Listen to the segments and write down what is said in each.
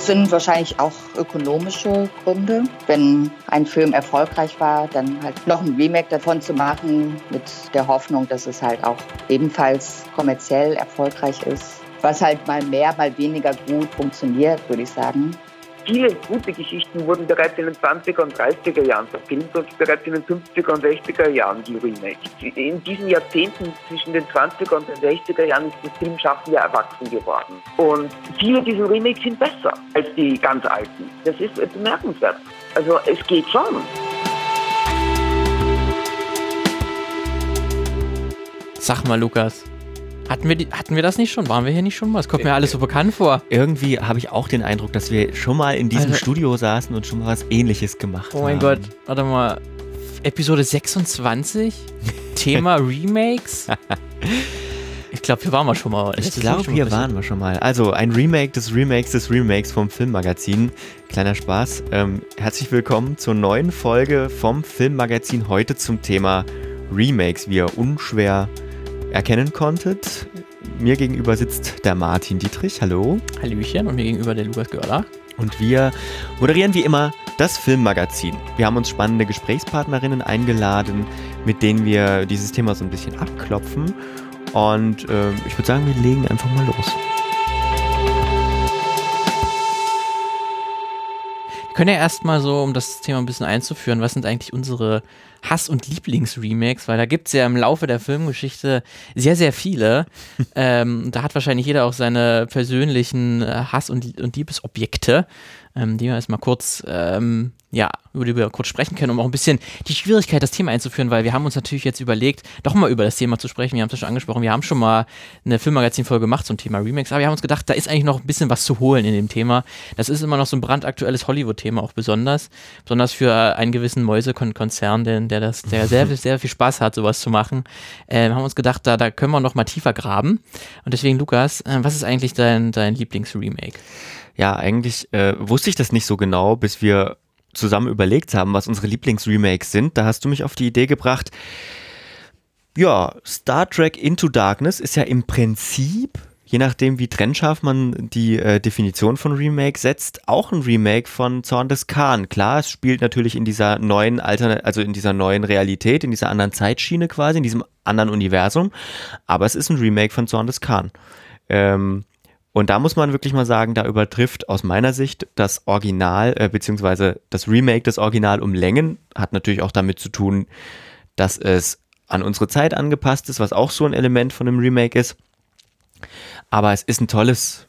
Es sind wahrscheinlich auch ökonomische Gründe. Wenn ein Film erfolgreich war, dann halt noch ein Remake davon zu machen, mit der Hoffnung, dass es halt auch ebenfalls kommerziell erfolgreich ist. Was halt mal mehr, mal weniger gut funktioniert, würde ich sagen. Viele gute Geschichten wurden bereits in den 20er und 30er Jahren verfilmt und bereits in den 50er und 60er Jahren geremaked. In diesen Jahrzehnten zwischen den 20er und den 60er Jahren ist das Filmschaffen ja erwachsen geworden. Und viele dieser Remakes sind besser als die ganz alten. Das ist bemerkenswert. Also es geht schon. Sag mal, Lukas, hatten wir, die, hatten wir das nicht schon? Waren wir hier nicht schon mal? Das kommt mir alles so bekannt vor. Irgendwie habe ich auch den Eindruck, dass wir schon mal in diesem Also- Studio saßen und schon mal was ähnliches gemacht Oh haben. mein Gott, warte mal. Episode 26? Thema Remakes? Ich glaube, hier waren wir schon mal. Ich glaube, hier bisschen- waren wir schon mal. Also ein Remake des Remakes des Remakes vom Filmmagazin. Kleiner Spaß. Ähm, herzlich willkommen zur neuen Folge vom Filmmagazin. Heute zum Thema Remakes, wie ihr unschwer erkennen konntet. Mir gegenüber sitzt der Martin Dietrich. Hallo. Hallöchen und mir gegenüber der Lukas Görlach. Und wir moderieren wie immer das Filmmagazin. Wir haben uns spannende Gesprächspartnerinnen eingeladen, mit denen wir dieses Thema so ein bisschen abklopfen. Und äh, ich würde sagen, wir legen einfach mal los. Können ja erstmal so, um das Thema ein bisschen einzuführen, was sind eigentlich unsere Hass- und Lieblings-Remakes? Weil da gibt es ja im Laufe der Filmgeschichte sehr, sehr viele. ähm, da hat wahrscheinlich jeder auch seine persönlichen äh, Hass- und, und Liebesobjekte, ähm, die wir erstmal kurz, ähm, ja, über die wir kurz sprechen können, um auch ein bisschen die Schwierigkeit, das Thema einzuführen, weil wir haben uns natürlich jetzt überlegt, doch mal über das Thema zu sprechen. Wir haben es ja schon angesprochen, wir haben schon mal eine Filmmagazin-Folge gemacht zum Thema Remakes, aber wir haben uns gedacht, da ist eigentlich noch ein bisschen was zu holen in dem Thema. Das ist immer noch so ein brandaktuelles Hollywood-Thema, auch besonders. Besonders für einen gewissen Mäusekonzern, der, der, das, der sehr, sehr viel Spaß hat, sowas zu machen. Ähm, haben uns gedacht, da, da können wir noch mal tiefer graben. Und deswegen, Lukas, äh, was ist eigentlich dein, dein Lieblings-Remake? Ja, eigentlich äh, wusste ich das nicht so genau, bis wir zusammen überlegt haben, was unsere Lieblingsremakes sind. Da hast du mich auf die Idee gebracht. Ja, Star Trek Into Darkness ist ja im Prinzip, je nachdem wie trennscharf man die äh, Definition von Remake setzt, auch ein Remake von Zorn des Khan. Klar, es spielt natürlich in dieser neuen Altern also in dieser neuen Realität, in dieser anderen Zeitschiene quasi, in diesem anderen Universum, aber es ist ein Remake von Zorn des Khan. Ähm, und da muss man wirklich mal sagen, da übertrifft aus meiner Sicht das Original, äh, beziehungsweise das Remake des Original um Längen, hat natürlich auch damit zu tun, dass es an unsere Zeit angepasst ist, was auch so ein Element von einem Remake ist. Aber es ist ein tolles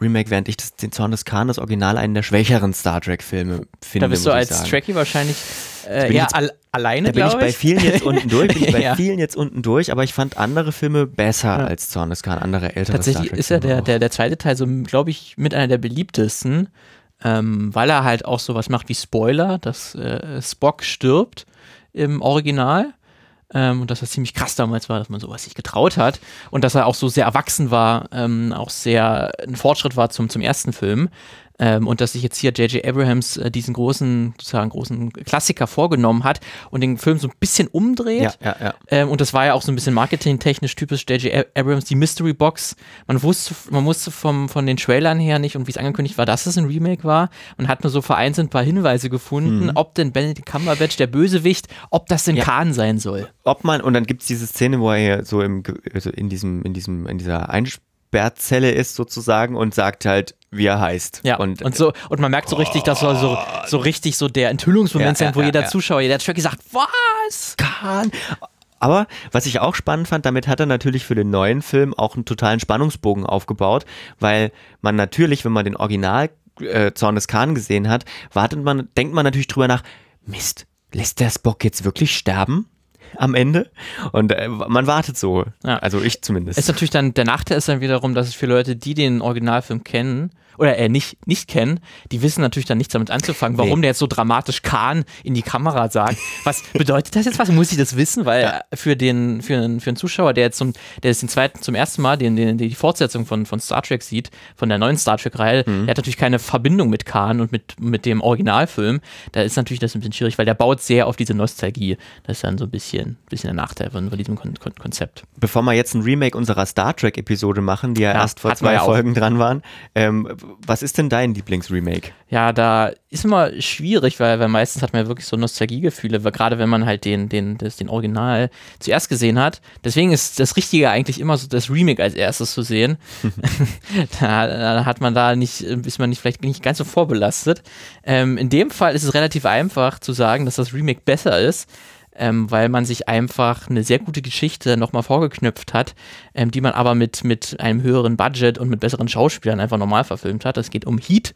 Remake, während ich das, den Zorn des Khan, das Original, einen der schwächeren Star Trek-Filme finde. Da bist du als. Trekkie wahrscheinlich äh, jetzt- al alleine, Da bin ich bei vielen jetzt unten durch, bin ich bei Ja. vielen jetzt unten durch, aber ich fand andere Filme besser Ja. als Zorn des Khan, andere ältere Tatsächlich Star ist ja der, der, der zweite Teil so, glaube ich, mit einer der beliebtesten, ähm, weil er halt auch sowas macht wie Spoiler, dass äh, Spock stirbt im Original. Ähm, und dass das ziemlich krass damals war, dass man sowas sich getraut hat. Und dass er auch so sehr erwachsen war, ähm, auch sehr ein Fortschritt war zum, zum ersten Film. Ähm, und dass sich jetzt hier J.J. Abrahams äh, diesen großen, sozusagen großen Klassiker vorgenommen hat und den Film so ein bisschen umdreht. Ja, ja, ja. Ähm, und das war ja auch so ein bisschen marketingtechnisch typisch J.J. Ab- Abrams, die Mystery Box. Man wusste, man wusste vom, von den Trailern her nicht und wie es angekündigt war, dass es ein Remake war. Man hat nur so vereinzelt ein paar Hinweise gefunden, ob denn Benedict Cumberbatch, der Bösewicht, ob das denn Ja. Khan sein soll. ob man, und dann gibt es diese Szene, wo er hier so im, Ge- also in diesem, in diesem, in dieser Einsperrzelle ist sozusagen und sagt halt, wie er heißt. Ja, und, und, so, und man merkt so richtig, dass so, so richtig so der Enthüllungsmoment Ja, ja, wo ja, jeder. Zuschauer, jeder Tracky sagt, was? Khan. Aber was ich auch spannend fand, damit hat er natürlich für den neuen Film auch einen totalen Spannungsbogen aufgebaut, weil man natürlich, wenn man den Original äh, Zorn des Khan gesehen hat, wartet man, denkt man natürlich drüber nach, Mist, lässt der Spock jetzt wirklich sterben? Am Ende? Und äh, man wartet so. Ja. Also ich zumindest. Ist natürlich dann, der Nachteil ist dann wiederum, dass es für Leute, die den Originalfilm kennen, oder äh, nicht, nicht kennen, die wissen natürlich dann nichts damit anzufangen, warum Nee. der jetzt so dramatisch Kahn in die Kamera sagt. Was bedeutet das jetzt was? Muss ich das wissen? Weil äh, für den, für einen, für einen Zuschauer, der jetzt zum, der jetzt den zweiten, zum ersten Mal den, den, die Fortsetzung von, von Star Trek sieht, von der neuen Star Trek-Reihe, Mhm. der hat natürlich keine Verbindung mit Kahn und mit, mit dem Originalfilm. Da ist natürlich das ein bisschen schwierig, weil der baut sehr auf diese Nostalgie. Das ist dann so ein bisschen, bisschen der Nachteil von, von diesem Kon Kon Konzept. Bevor wir jetzt ein Remake unserer Star Trek-Episode machen, die ja, Ja, erst vor zwei ja auch. Folgen dran waren, ähm, was ist denn dein Lieblingsremake? Ja, da ist immer schwierig, weil, weil meistens hat man ja wirklich so Nostalgiegefühle, gerade wenn man halt den, den, das, den Original zuerst gesehen hat. Deswegen ist das Richtige eigentlich immer so das Remake als erstes zu sehen. da, da, hat man da nicht, ist man nicht vielleicht nicht ganz so vorbelastet. Ähm, in dem Fall ist es relativ einfach zu sagen, dass das Remake besser ist ähm, weil man sich einfach eine sehr gute Geschichte nochmal vorgeknüpft hat, ähm, die man aber mit, mit einem höheren Budget und mit besseren Schauspielern einfach normal verfilmt hat. Es geht um Heat,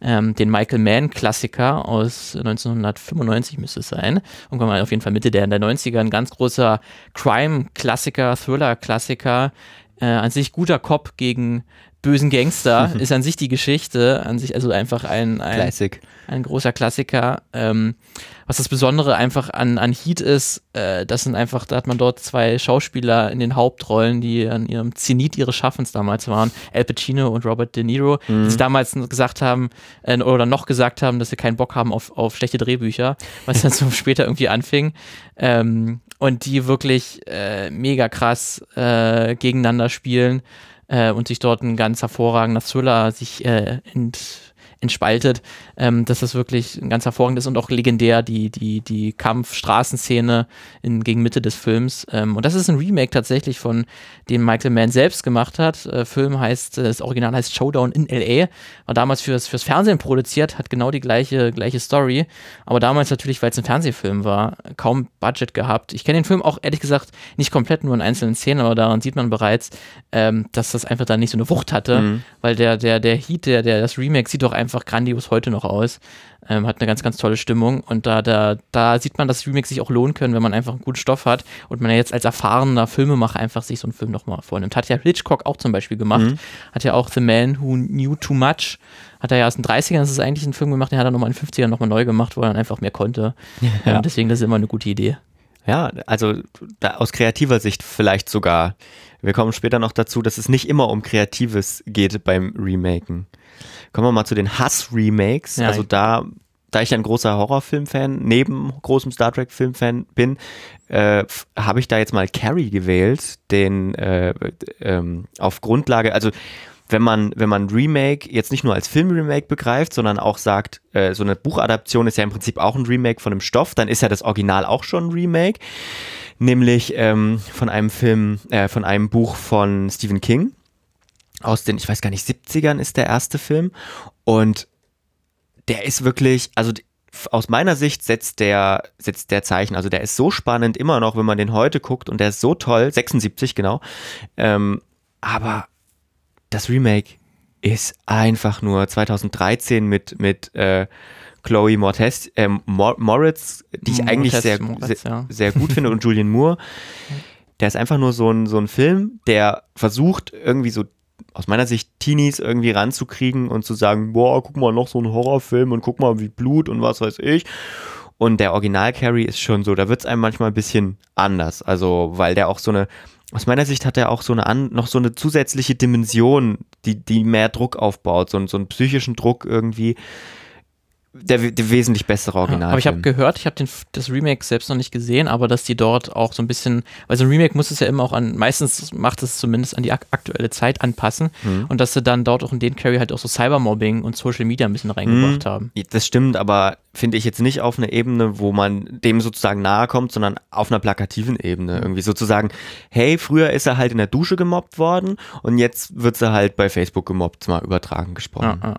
ähm, den Michael Mann-Klassiker aus 1995 müsste es sein. Und man auf jeden Fall Mitte der, der 90er, ein ganz großer Crime-Klassiker, Thriller-Klassiker, äh, an sich guter Cop gegen bösen Gangster ist an sich die Geschichte, an sich also einfach ein, ein, ein großer Klassiker. Ähm, was das Besondere einfach an, an Heat ist, äh, das sind einfach, da hat man dort zwei Schauspieler in den Hauptrollen, die an ihrem Zenit ihres Schaffens damals waren, Al Pacino und Robert De Niro, mhm. die sie damals gesagt haben, äh, oder noch gesagt haben, dass sie keinen Bock haben auf, auf schlechte Drehbücher, was dann so später irgendwie anfing. Ähm, und die wirklich äh, mega krass äh, gegeneinander spielen äh, und sich dort ein ganz hervorragender Thriller sich äh, ent, entspaltet, ähm, dass das wirklich ein ganz hervorragend ist und auch legendär, die, die, die Kampfstraßenszene gegen Mitte des Films. Ähm, und das ist ein Remake tatsächlich von dem Michael Mann selbst gemacht hat. Äh, Film heißt, das Original heißt Showdown in L.A., war damals fürs, fürs Fernsehen produziert, hat genau die gleiche, gleiche Story, aber damals natürlich, weil es ein Fernsehfilm war, kaum Budget gehabt. Ich kenne den Film auch ehrlich gesagt nicht komplett, nur in einzelnen Szenen, aber daran sieht man bereits, ähm, dass das einfach dann nicht so eine Wucht hatte, mhm. weil der, der, der Heat, der, der, das Remake sieht doch einfach grandios heute noch aus. Ähm, hat eine ganz, ganz tolle Stimmung und da, da, da sieht man, dass Remakes sich auch lohnen können, wenn man einfach einen guten Stoff hat und man ja jetzt als erfahrener Filmemacher einfach sich so einen Film nochmal vornimmt. Hat ja Hitchcock auch zum Beispiel gemacht. Mhm. Hat ja auch The Man Who Knew Too Much. Hat er ja aus den 30ern, das ist eigentlich ein Film gemacht, den hat er nochmal in den 50ern nochmal neu gemacht, wo er dann einfach mehr konnte. Ja. Ähm, deswegen, das ist immer eine gute Idee. Ja, also aus kreativer Sicht vielleicht sogar. Wir kommen später noch dazu, dass es nicht immer um Kreatives geht beim Remaken. Kommen wir mal zu den Hass-Remakes. Ja, also da, da ich ein großer Horrorfilm-Fan, neben großem Star Trek-Film-Fan bin, äh, habe ich da jetzt mal Carrie gewählt, den äh, ähm, auf Grundlage, also wenn man, wenn man Remake jetzt nicht nur als Film-Remake begreift, sondern auch sagt, äh, so eine Buchadaption ist ja im Prinzip auch ein Remake von einem Stoff, dann ist ja das Original auch schon ein Remake, nämlich ähm, von einem Film, äh, von einem Buch von Stephen King aus den, ich weiß gar nicht, 70ern ist der erste Film. Und der ist wirklich, also aus meiner Sicht setzt der, setzt der Zeichen. Also der ist so spannend immer noch, wenn man den heute guckt und der ist so toll, 76 genau. Ähm, aber das Remake ist einfach nur 2013 mit, mit äh, Chloe Mortes, äh, Moritz, die ich eigentlich Mortez, sehr, Moritz, sehr, ja. sehr gut finde, und Julian Moore. Der ist einfach nur so ein, so ein Film, der versucht, irgendwie so aus meiner Sicht Teenies irgendwie ranzukriegen und zu sagen, boah, guck mal, noch so ein Horrorfilm und guck mal, wie Blut und was weiß ich. Und der Original Carrie ist schon so, da wird es einem manchmal ein bisschen anders. Also, weil der auch so eine, aus meiner Sicht hat er auch so eine an, noch so eine zusätzliche Dimension, die, die mehr Druck aufbaut, so, so einen psychischen Druck irgendwie der, der wesentlich bessere Original. aber ich habe gehört, ich habe das Remake selbst noch nicht gesehen, aber dass die dort auch so ein bisschen, weil so ein Remake muss es ja immer auch an, meistens macht es zumindest an die ak aktuelle Zeit anpassen mhm. und dass sie dann dort auch in den Carry halt auch so Cybermobbing und Social Media ein bisschen reingebracht mhm. haben. Das stimmt, aber finde ich jetzt nicht auf einer Ebene, wo man dem sozusagen nahe kommt, sondern auf einer plakativen Ebene. Mhm. Irgendwie sozusagen, hey, früher ist er halt in der Dusche gemobbt worden und jetzt wird sie halt bei Facebook gemobbt, mal übertragen gesprochen. Ja, ja.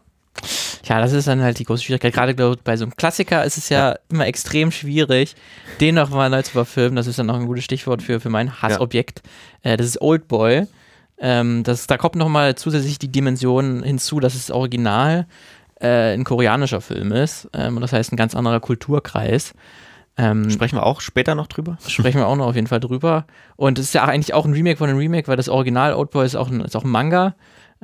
Ja, das ist dann halt die große Schwierigkeit. Gerade bei so einem Klassiker ist es ja, ja. immer extrem schwierig, den nochmal neu zu verfilmen. Das ist dann noch ein gutes Stichwort für, für mein Hassobjekt. Ja. Äh, das ist Old Boy. Ähm, das, da kommt nochmal zusätzlich die Dimension hinzu, dass es original äh, ein koreanischer Film ist. Ähm, und das heißt ein ganz anderer Kulturkreis. Ähm, sprechen wir auch später noch drüber? Sprechen wir auch noch auf jeden Fall drüber. Und es ist ja eigentlich auch ein Remake von einem Remake, weil das Original Old Boy ist auch ein, ist auch ein Manga.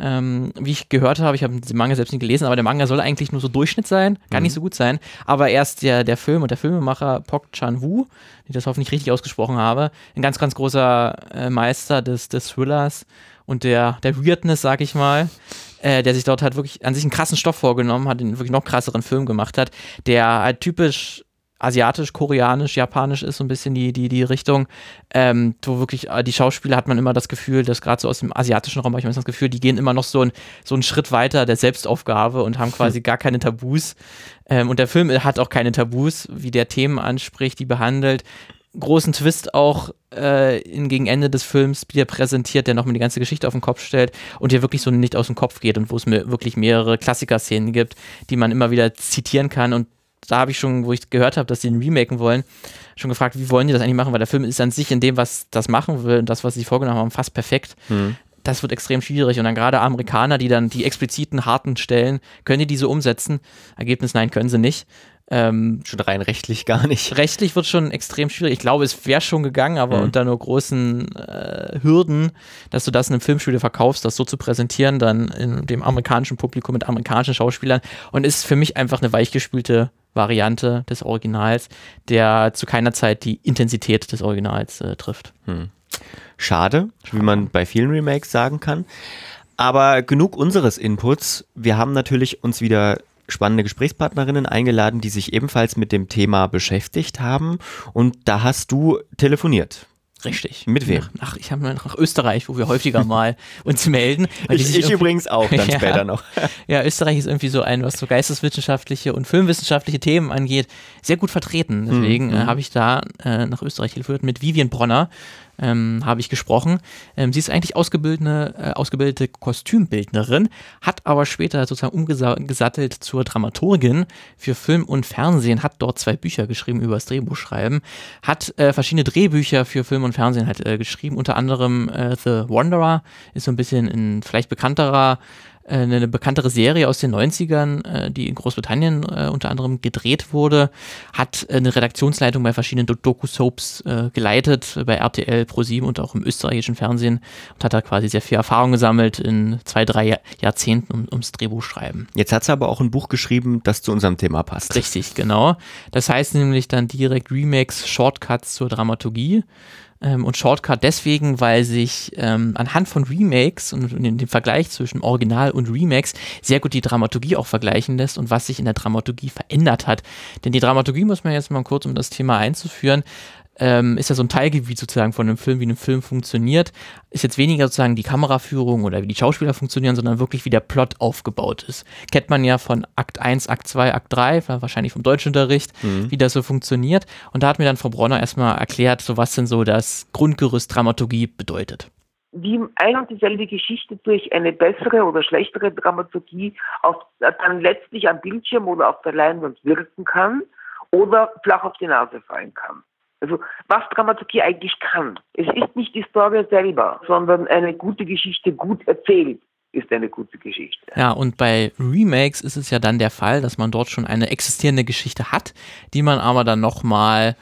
Ähm, wie ich gehört habe, ich habe den Manga selbst nicht gelesen, aber der Manga soll eigentlich nur so Durchschnitt sein, gar mhm. nicht so gut sein. Aber erst der, der Film und der Filmemacher Pok Chan-woo, den ich das hoffentlich richtig ausgesprochen habe, ein ganz, ganz großer äh, Meister des, des Thrillers und der, der Weirdness, sag ich mal, äh, der sich dort halt wirklich an sich einen krassen Stoff vorgenommen hat, den wirklich noch krasseren Film gemacht hat, der halt typisch asiatisch, koreanisch, japanisch ist so ein bisschen die, die, die Richtung, ähm, wo wirklich äh, die Schauspieler hat man immer das Gefühl, dass gerade so aus dem asiatischen Raum habe ich das Gefühl, die gehen immer noch so, ein, so einen Schritt weiter der Selbstaufgabe und haben quasi gar keine Tabus. Ähm, und der Film hat auch keine Tabus, wie der Themen anspricht, die behandelt. Großen Twist auch äh, in, gegen Ende des Films wieder präsentiert, der nochmal die ganze Geschichte auf den Kopf stellt und der wirklich so nicht aus dem Kopf geht und wo es mir wirklich mehrere Klassiker-Szenen gibt, die man immer wieder zitieren kann und da habe ich schon, wo ich gehört habe, dass sie ihn remaken wollen, schon gefragt, wie wollen die das eigentlich machen, weil der Film ist an sich in dem, was das machen will und das, was sie vorgenommen haben, fast perfekt. Mhm. Das wird extrem schwierig und dann gerade Amerikaner, die dann die expliziten harten Stellen, können die diese umsetzen? Ergebnis, nein, können sie nicht. Ähm, schon rein rechtlich gar nicht. Rechtlich wird schon extrem schwierig. Ich glaube, es wäre schon gegangen, aber mhm. unter nur großen äh, Hürden, dass du das in einem Filmstudio verkaufst, das so zu präsentieren, dann in dem amerikanischen Publikum mit amerikanischen Schauspielern und ist für mich einfach eine weichgespülte Variante des Originals, der zu keiner Zeit die Intensität des Originals äh, trifft. Hm. Schade, wie man bei vielen Remakes sagen kann. Aber genug unseres Inputs. Wir haben natürlich uns wieder spannende Gesprächspartnerinnen eingeladen, die sich ebenfalls mit dem Thema beschäftigt haben. Und da hast du telefoniert. Richtig. Mit wem? Ach, ich habe nach Österreich, wo wir häufiger mal uns melden. ich, ich übrigens auch dann ja, später noch. ja, Österreich ist irgendwie so ein, was so geisteswissenschaftliche und filmwissenschaftliche Themen angeht, sehr gut vertreten. Deswegen mhm. äh, habe ich da äh, nach Österreich telefoniert mit Vivian Bronner, ähm, habe ich gesprochen. Ähm, sie ist eigentlich ausgebildete, äh, ausgebildete Kostümbildnerin, hat aber später sozusagen umgesattelt zur Dramaturgin für Film und Fernsehen, hat dort zwei Bücher geschrieben über das Drehbuchschreiben, hat äh, verschiedene Drehbücher für Film und Fernsehen halt, äh, geschrieben, unter anderem äh, The Wanderer, ist so ein bisschen ein vielleicht bekannterer eine bekanntere Serie aus den 90ern, äh, die in Großbritannien äh, unter anderem gedreht wurde, hat eine Redaktionsleitung bei verschiedenen Doku-Soaps geleitet, bei RTL, Pro7 und auch im österreichischen Fernsehen und hat da quasi sehr viel Erfahrung gesammelt in zwei, drei Jahrzehnten um, ums Drehbuchschreiben. Jetzt hat sie aber auch ein Buch geschrieben, das zu unserem Thema passt. Richtig, genau. Das heißt nämlich dann direkt Remakes, Shortcuts zur Dramaturgie. Ähm, und Shortcut deswegen, weil sich ähm, anhand von Remakes und in dem Vergleich zwischen Original und Remakes sehr gut die Dramaturgie auch vergleichen lässt und was sich in der Dramaturgie verändert hat. Denn die Dramaturgie muss man jetzt mal kurz, um das Thema einzuführen, ähm, ist ja so ein Teilgebiet sozusagen von einem Film, wie ein Film funktioniert. Ist jetzt weniger sozusagen die Kameraführung oder wie die Schauspieler funktionieren, sondern wirklich wie der Plot aufgebaut ist. Kennt man ja von Akt 1, Akt 2, Akt 3, wahrscheinlich vom Deutschunterricht, mhm. wie das so funktioniert. Und da hat mir dann Frau Bronner erstmal erklärt, so was denn so das Grundgerüst Dramaturgie bedeutet wie ein und dieselbe Geschichte durch eine bessere oder schlechtere Dramaturgie auf, dann letztlich am Bildschirm oder auf der Leinwand wirken kann oder flach auf die Nase fallen kann. Also was Dramaturgie eigentlich kann. Es ist nicht die Story selber, sondern eine gute Geschichte gut erzählt ist eine gute Geschichte. Ja, und bei Remakes ist es ja dann der Fall, dass man dort schon eine existierende Geschichte hat, die man aber dann nochmal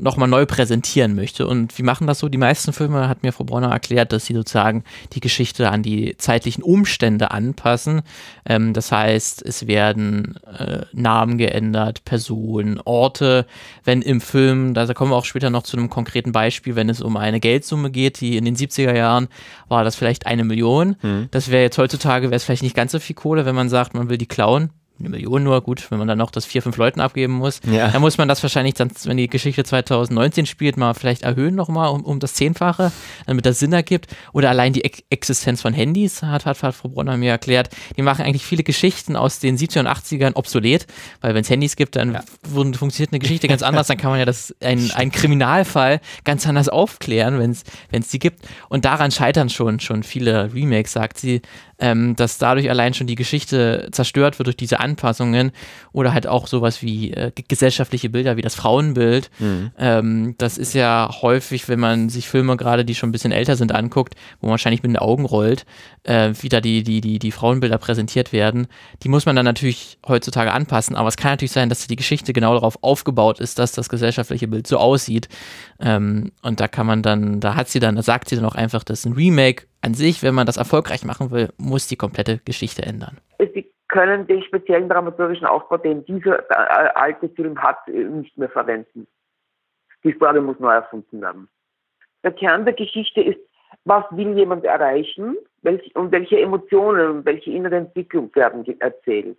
nochmal neu präsentieren möchte. Und wie machen das so? Die meisten Filme, hat mir Frau Bronner erklärt, dass sie sozusagen die Geschichte an die zeitlichen Umstände anpassen. Ähm, das heißt, es werden äh, Namen geändert, Personen, Orte. Wenn im Film, da kommen wir auch später noch zu einem konkreten Beispiel, wenn es um eine Geldsumme geht, die in den 70er Jahren war das vielleicht eine Million. Mhm. Das wäre jetzt heutzutage, wäre es vielleicht nicht ganz so viel Kohle, wenn man sagt, man will die klauen eine Million nur, gut, wenn man dann noch das vier, fünf Leuten abgeben muss, ja. dann muss man das wahrscheinlich dann, wenn die Geschichte 2019 spielt, mal vielleicht erhöhen nochmal um, um das Zehnfache, damit das Sinn ergibt. Oder allein die Ex Existenz von Handys, hat, hat, hat Frau Bronner mir erklärt, die machen eigentlich viele Geschichten aus den 70er und 80ern obsolet, weil wenn es Handys gibt, dann ja. funktioniert eine Geschichte ganz anders, dann kann man ja das, ein, ein Kriminalfall ganz anders aufklären, wenn es die gibt. Und daran scheitern schon, schon viele Remakes, sagt sie, ähm, dass dadurch allein schon die Geschichte zerstört wird durch diese Anpassungen oder halt auch sowas wie äh, gesellschaftliche Bilder, wie das Frauenbild. Mhm. Ähm, das ist ja häufig, wenn man sich Filme gerade, die schon ein bisschen älter sind, anguckt, wo man wahrscheinlich mit den Augen rollt, äh, wie da die, die, die, die Frauenbilder präsentiert werden. Die muss man dann natürlich heutzutage anpassen, aber es kann natürlich sein, dass die Geschichte genau darauf aufgebaut ist, dass das gesellschaftliche Bild so aussieht. Ähm, und da kann man dann, da hat sie dann, da sagt sie dann auch einfach, dass ein Remake an sich, wenn man das erfolgreich machen will, muss die komplette Geschichte ändern. Sie können den speziellen dramaturgischen Aufbau, den dieser äh, alte Film hat, nicht mehr verwenden. Die Story muss neu erfunden werden. Der Kern der Geschichte ist, was will jemand erreichen und welche Emotionen und welche innere Entwicklung werden erzählt.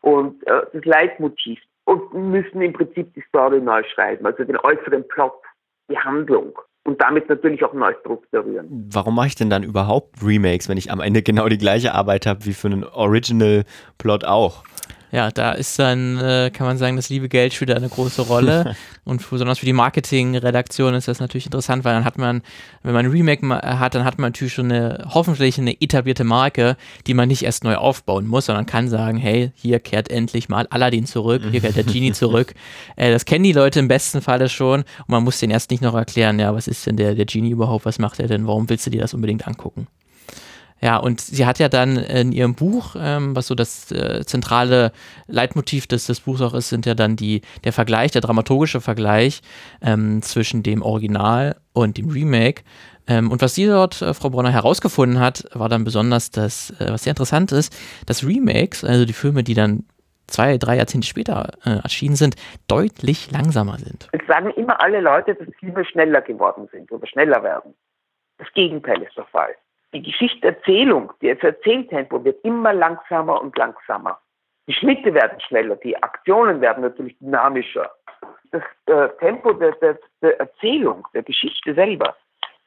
Und äh, das Leitmotiv. und müssen im Prinzip die Story neu schreiben, also den äußeren Plot, die Handlung und damit natürlich auch neu strukturieren. Warum mache ich denn dann überhaupt Remakes, wenn ich am Ende genau die gleiche Arbeit habe wie für einen Original-Plot auch? Ja, da ist dann, äh, kann man sagen, das liebe Geld spielt eine große Rolle. und besonders für die Marketingredaktion ist das natürlich interessant, weil dann hat man, wenn man ein Remake hat, dann hat man natürlich schon eine, hoffentlich eine etablierte Marke, die man nicht erst neu aufbauen muss, sondern kann sagen, hey, hier kehrt endlich mal Aladdin zurück, hier kehrt der Genie zurück. Äh, das kennen die Leute im besten Falle schon und man muss den erst nicht noch erklären, ja, was ist denn der, der Genie überhaupt, was macht er denn, warum willst du dir das unbedingt angucken? Ja, und sie hat ja dann in ihrem Buch, ähm, was so das äh, zentrale Leitmotiv des, des Buchs auch ist, sind ja dann die, der Vergleich, der dramaturgische Vergleich ähm, zwischen dem Original und dem Remake. Ähm, und was sie dort, äh, Frau Bronner, herausgefunden hat, war dann besonders das, äh, was sehr interessant ist, dass Remakes, also die Filme, die dann zwei, drei Jahrzehnte später äh, erschienen sind, deutlich langsamer sind. Es sagen immer alle Leute, dass Filme schneller geworden sind oder schneller werden. Das Gegenteil ist der Fall die Geschichterzählung, das Erzähltempo wird immer langsamer und langsamer. Die Schnitte werden schneller, die Aktionen werden natürlich dynamischer. Das äh, Tempo der, der, der Erzählung, der Geschichte selber,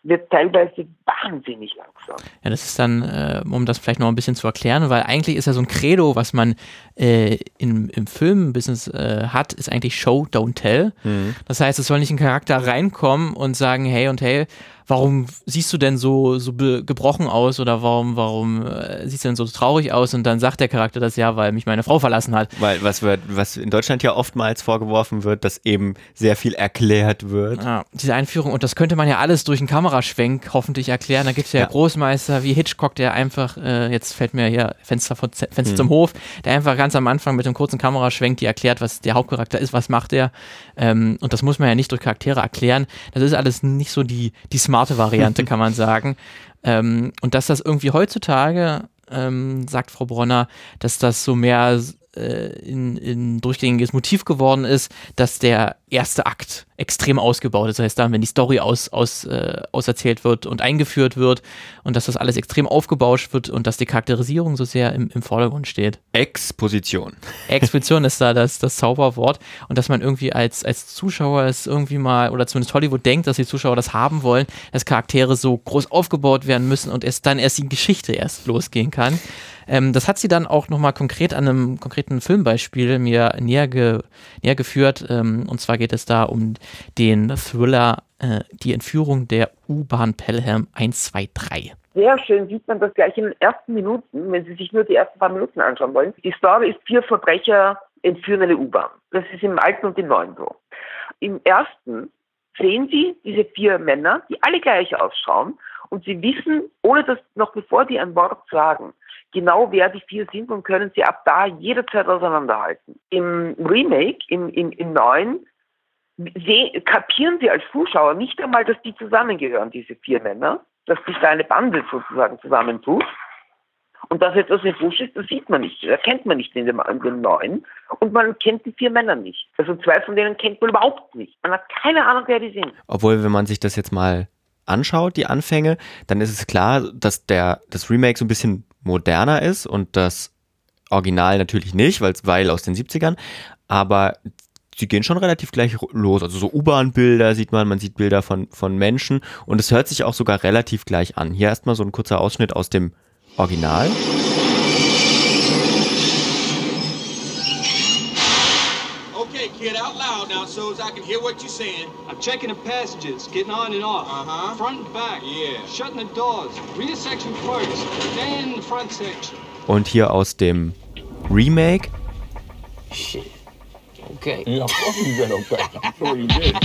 wird teilweise wahnsinnig langsam. Ja, das ist dann, äh, um das vielleicht noch ein bisschen zu erklären, weil eigentlich ist ja so ein Credo, was man äh, in, im Filmbusiness äh, hat, ist eigentlich Show, don't tell. Mhm. Das heißt, es soll nicht ein Charakter reinkommen und sagen, hey und hey, warum siehst du denn so, so gebrochen aus oder warum, warum äh, siehst du denn so traurig aus? Und dann sagt der Charakter das ja, weil mich meine Frau verlassen hat. Weil was, wird, was in Deutschland ja oftmals vorgeworfen wird, dass eben sehr viel erklärt wird. Ja, diese Einführung, und das könnte man ja alles durch einen Kameraschwenk hoffentlich erklären. Da gibt es ja, ja, Großmeister wie Hitchcock, der einfach, äh, jetzt fällt mir hier Fenster, von, Fenster hm. zum Hof, der einfach ganz am Anfang mit einem kurzen Kameraschwenk die erklärt, was der Hauptcharakter ist, was macht er. Ähm, und das muss man ja nicht durch Charaktere erklären. Das ist alles nicht so die, die smarte Variante, kann man sagen. Ähm, und dass das irgendwie heutzutage, ähm, sagt Frau Bronner, dass das so mehr äh, in, in durchgängiges Motiv geworden ist, dass der erste Akt extrem ausgebaut. Das heißt, dann, wenn die Story aus, aus, äh, auserzählt wird und eingeführt wird und dass das alles extrem aufgebauscht wird und dass die Charakterisierung so sehr im, im Vordergrund steht. Exposition. Exposition ist da das, das Zauberwort und dass man irgendwie als, als Zuschauer es irgendwie mal, oder zumindest Hollywood denkt, dass die Zuschauer das haben wollen, dass Charaktere so groß aufgebaut werden müssen und es dann erst die Geschichte erst losgehen kann. Ähm, das hat sie dann auch nochmal konkret an einem konkreten Filmbeispiel mir näher, ge, näher geführt. Ähm, und zwar geht es da um den Thriller äh, Die Entführung der U-Bahn Pelham 123 sehr schön sieht man das gleich in den ersten Minuten, wenn Sie sich nur die ersten paar Minuten anschauen wollen. Die Story ist vier Verbrecher entführen eine U-Bahn. Das ist im alten und im neuen so. Im ersten sehen Sie diese vier Männer, die alle gleich ausschauen und Sie wissen, ohne dass noch bevor die ein Wort sagen, genau wer die vier sind und können sie ab da jederzeit auseinanderhalten. Im Remake, im, im, im neuen, kapieren sie als Zuschauer nicht einmal, dass die zusammengehören, diese vier Männer, dass sich da eine Bande sozusagen zusammentut. Und dass etwas im Busch ist, das sieht man nicht, das kennt man nicht in dem, in dem neuen. Und man kennt die vier Männer nicht. Also zwei von denen kennt man überhaupt nicht. Man hat keine Ahnung, wer die sind. Obwohl, wenn man sich das jetzt mal anschaut, die Anfänge, dann ist es klar, dass der, das Remake so ein bisschen moderner ist und das Original natürlich nicht, weil, weil aus den 70ern, aber sie gehen schon relativ gleich los. Also so U-Bahn-Bilder sieht man, man sieht Bilder von, von Menschen und es hört sich auch sogar relativ gleich an. Hier erstmal so ein kurzer Ausschnitt aus dem Original. so as I can hear what you're saying. I'm checking the passages, getting on and off. Uh-huh. Front and back. Yeah. Shutting the doors. Read section first, then the front section. Und hier aus dem Remake. Shit. Okay. Yeah, of course you said okay. That's what you did.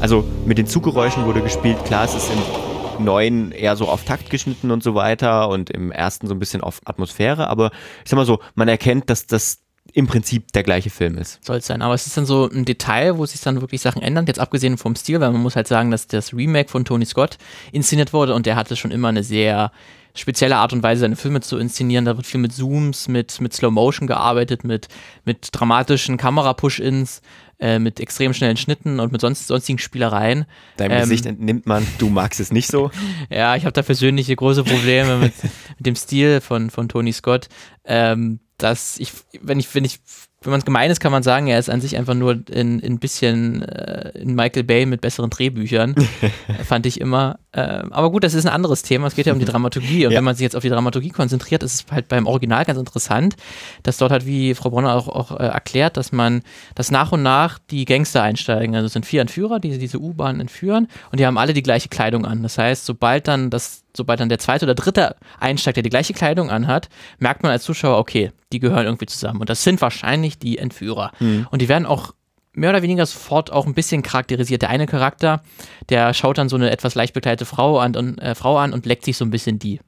Also mit den Zuggeräuschen wurde gespielt. Klar, es ist im neuen eher so auf Takt geschnitten und so weiter und im ersten so ein bisschen auf Atmosphäre. Aber ich sag mal so, man erkennt, dass das im Prinzip der gleiche Film ist. Soll es sein. Aber es ist dann so ein Detail, wo sich dann wirklich Sachen ändern. Jetzt abgesehen vom Stil, weil man muss halt sagen, dass das Remake von Tony Scott inszeniert wurde und der hatte schon immer eine sehr spezielle Art und Weise, seine Filme zu inszenieren. Da wird viel mit Zooms, mit, mit Slow Motion gearbeitet, mit, mit dramatischen Kamera-Push-Ins, äh, mit extrem schnellen Schnitten und mit sonst, sonstigen Spielereien. Deinem ähm, Gesicht entnimmt man, du magst es nicht so. ja, ich habe da persönliche große Probleme mit, mit dem Stil von, von Tony Scott. Ähm, dass ich, wenn ich, wenn ich wenn man es gemein ist, kann man sagen, er ist an sich einfach nur in ein bisschen äh, in Michael Bay mit besseren Drehbüchern, fand ich immer. Äh, aber gut, das ist ein anderes Thema. Es geht ja um die Dramaturgie. Und ja. wenn man sich jetzt auf die Dramaturgie konzentriert, ist es halt beim Original ganz interessant, dass dort halt, wie Frau Bronner auch, auch äh, erklärt, dass man, dass nach und nach die Gangster einsteigen. Also es sind vier Entführer, die diese U-Bahn entführen und die haben alle die gleiche Kleidung an. Das heißt, sobald dann das sobald dann der zweite oder dritte einsteigt, der die gleiche Kleidung anhat, merkt man als Zuschauer, okay, die gehören irgendwie zusammen. Und das sind wahrscheinlich die Entführer. Mhm. Und die werden auch mehr oder weniger sofort auch ein bisschen charakterisiert. Der eine Charakter, der schaut dann so eine etwas leicht bekleidete Frau an und, äh, Frau an und leckt sich so ein bisschen die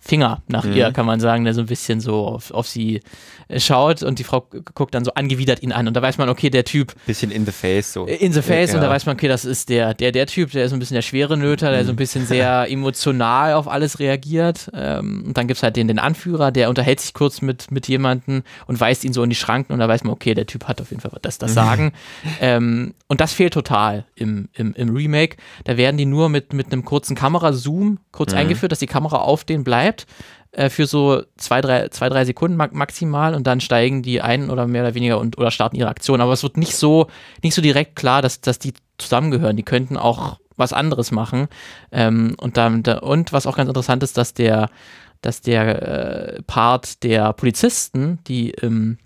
Finger nach mhm. ihr, kann man sagen, der so ein bisschen so auf, auf sie schaut und die Frau guckt dann so angewidert ihn an und da weiß man, okay, der Typ. Bisschen in the face so. In the face ja. und da weiß man, okay, das ist der, der, der Typ, der ist so ein bisschen der schwere Nöter, der so ein mhm. bisschen sehr emotional auf alles reagiert. Ähm, und dann gibt es halt den, den Anführer, der unterhält sich kurz mit, mit jemandem und weist ihn so in die Schranken und da weiß man, okay, der Typ hat auf jeden Fall das, das Sagen. ähm, und das fehlt total im, im, im Remake. Da werden die nur mit, mit einem kurzen Kamerazoom kurz mhm. eingeführt, dass die Kamera auf den bleibt, äh, für so zwei drei, zwei, drei Sekunden maximal und dann steigen die ein oder mehr oder weniger und oder starten ihre Aktion. Aber es wird nicht so, nicht so direkt klar, dass, dass die zusammengehören. Die könnten auch was anderes machen. Ähm, und, dann, und was auch ganz interessant ist, dass der, dass der äh, Part der Polizisten, die im